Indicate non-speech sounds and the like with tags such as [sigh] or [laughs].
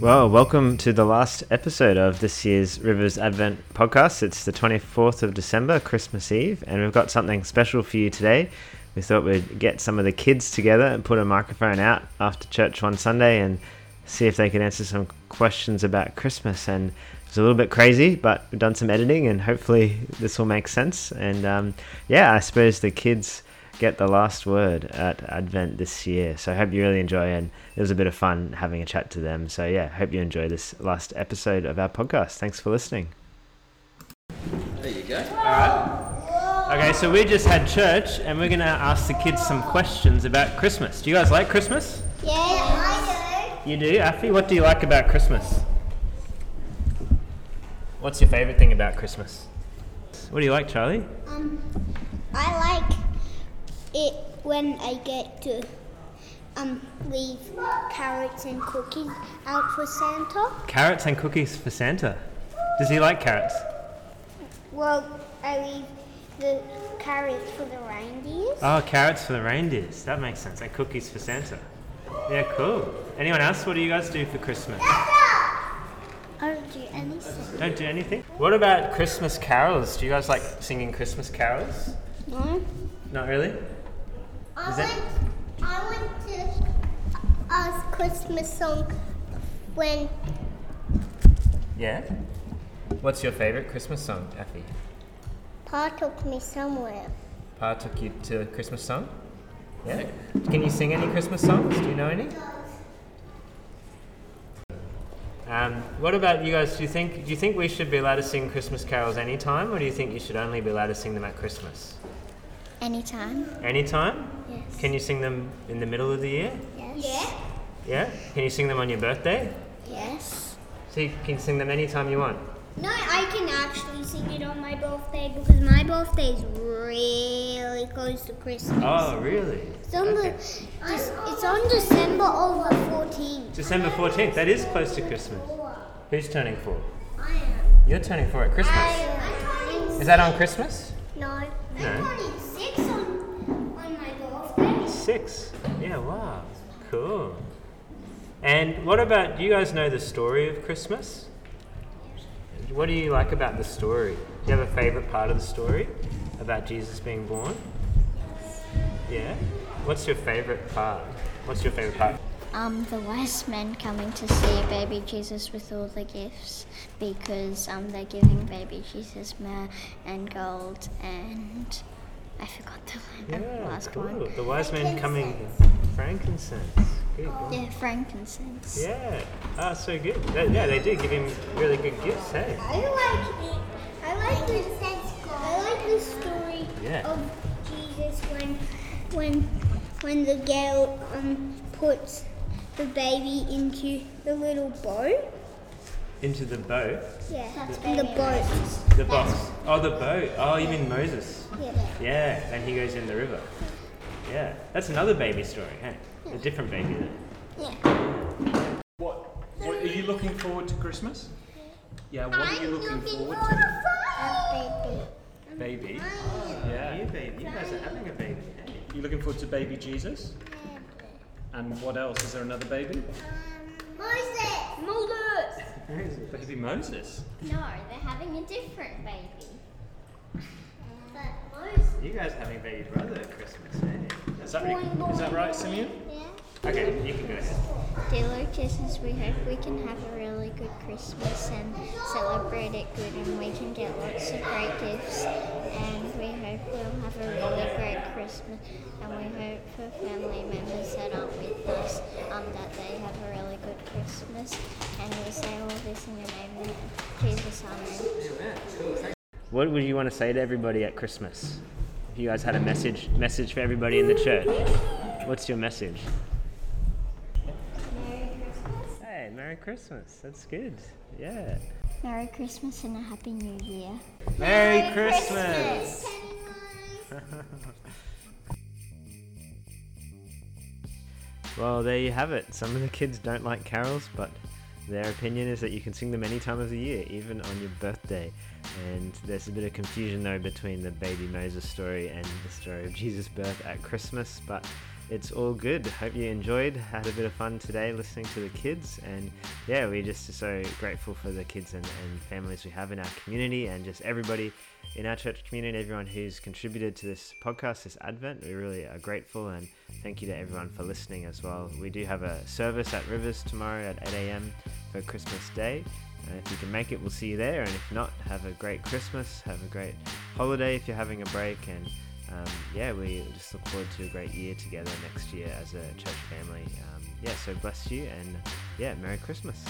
Well, welcome to the last episode of this year's Rivers Advent podcast. It's the 24th of December, Christmas Eve, and we've got something special for you today. We thought we'd get some of the kids together and put a microphone out after church one Sunday and see if they could answer some questions about Christmas. And it's a little bit crazy, but we've done some editing and hopefully this will make sense. And um, yeah, I suppose the kids get the last word at Advent this year. So I hope you really enjoy and it was a bit of fun having a chat to them. So yeah, hope you enjoy this last episode of our podcast. Thanks for listening. There you go. All right. Okay, so we just had church and we're going to ask the kids some questions about Christmas. Do you guys like Christmas? Yeah, I do. You do? Afi, what do you like about Christmas? What's your favourite thing about Christmas? What do you like, Charlie? Um, I like it when I get to um leave carrots and cookies out for Santa. Carrots and cookies for Santa. Does he like carrots? Well, I leave the carrots for the reindeers. Oh, carrots for the reindeers. That makes sense. And cookies for Santa. Yeah, cool. Anyone else? What do you guys do for Christmas? I don't do anything. Don't do anything. What about Christmas carols? Do you guys like singing Christmas carols? No. Not really. I Is that- went. I went to a Christmas song when Yeah. What's your favorite Christmas song, Effie? Pa took me somewhere. Pa took you to a Christmas song? Yeah. Can you sing any Christmas songs? Do you know any? Um, what about you guys? Do you think do you think we should be allowed to sing Christmas carols anytime, or do you think you should only be allowed to sing them at Christmas? Anytime. Anytime? Yes. Can you sing them in the middle of the year? Yes. Yeah. Yeah? Can you sing them on your birthday? Yes. So you can sing them anytime you want. No, I can actually sing it on my birthday because my birthday is really close to Christmas. Oh, really? It's on the, Okay. it's, it's on December of the 14th. December fourteenth. That is close to Christmas. Who's turning four? I am. You're turning four at Christmas. I Is that on Christmas? No. No. turning six on, on my birthday. Six. Yeah, wow. Cool. And what about, do you guys know the story of Christmas? What do you like about the story? Do you have a favourite part of the story about Jesus being born? Yeah? What's your favourite part? What's your favourite part? Um, the wise men coming to see baby Jesus with all the gifts because um, they're giving baby Jesus myrrh and gold and I forgot the la- Yeah, last cool. one. The wise men coming. Frankincense. Good. Yeah, frankincense. Yeah. Oh, so good. That- yeah, they do give him really good gifts, hey? I like it. I like the I like the story Yeah. of Jesus when when when the girl um puts the baby into the little boat. Into the boat. Yeah, in the boat. The box. Oh, the boat. Oh, you mean Moses? Yeah. Yeah, and he goes in the river. Yeah, that's another baby story, hey? A different baby then. Yeah. What, what are you looking forward to Christmas? Yeah, what are you looking forward to? A baby. Baby. You Yeah. baby, you guys are having a baby. Hey. You looking forward to baby Jesus? And what else? Is there another baby? Moses. Moses. Where is it? Baby Moses. No, they're having a different baby. But Moses. You guys are having a baby brother at Christmas, hey? Is that, is that right, Simeon? Yeah. Okay, you can go ahead. Dear Lord Jesus, we hope we can have a really good Christmas and celebrate it good and we can get lots of great gifts Christmas and we hope for family members that aren't with us um, that they have a really good Christmas and we say all this in the name of Jesus, Amen. What would you want to say to everybody at Christmas? If you guys had a message message for everybody in the church, what's your message? Merry Christmas. Hey, Merry Christmas. That's good. Yeah. Merry Christmas and a Happy New Year. Merry, Christmas. [laughs] Well, there you have it. Some of the kids don't like carols, but their opinion is that you can sing them any time of the year, even on your birthday. And there's a bit of confusion though between the baby Moses story and the story of Jesus' birth at Christmas. But it's all good. Hope you enjoyed, had a bit of fun today listening to the kids, and yeah, we're just so grateful for the kids and, and families we have in our community, and just everybody in our church community, and everyone who's contributed to this podcast this Advent. We really are grateful, and thank you to everyone for listening as well. We do have a service at Rivers tomorrow at 8 a.m. for Christmas Day. And if you can make it, we'll see you there, and if not, have a great Christmas, have a great holiday if you're having a break, and um, yeah, we just look forward to a great year together next year as a church family. Um, yeah, so bless you and yeah, Merry Christmas.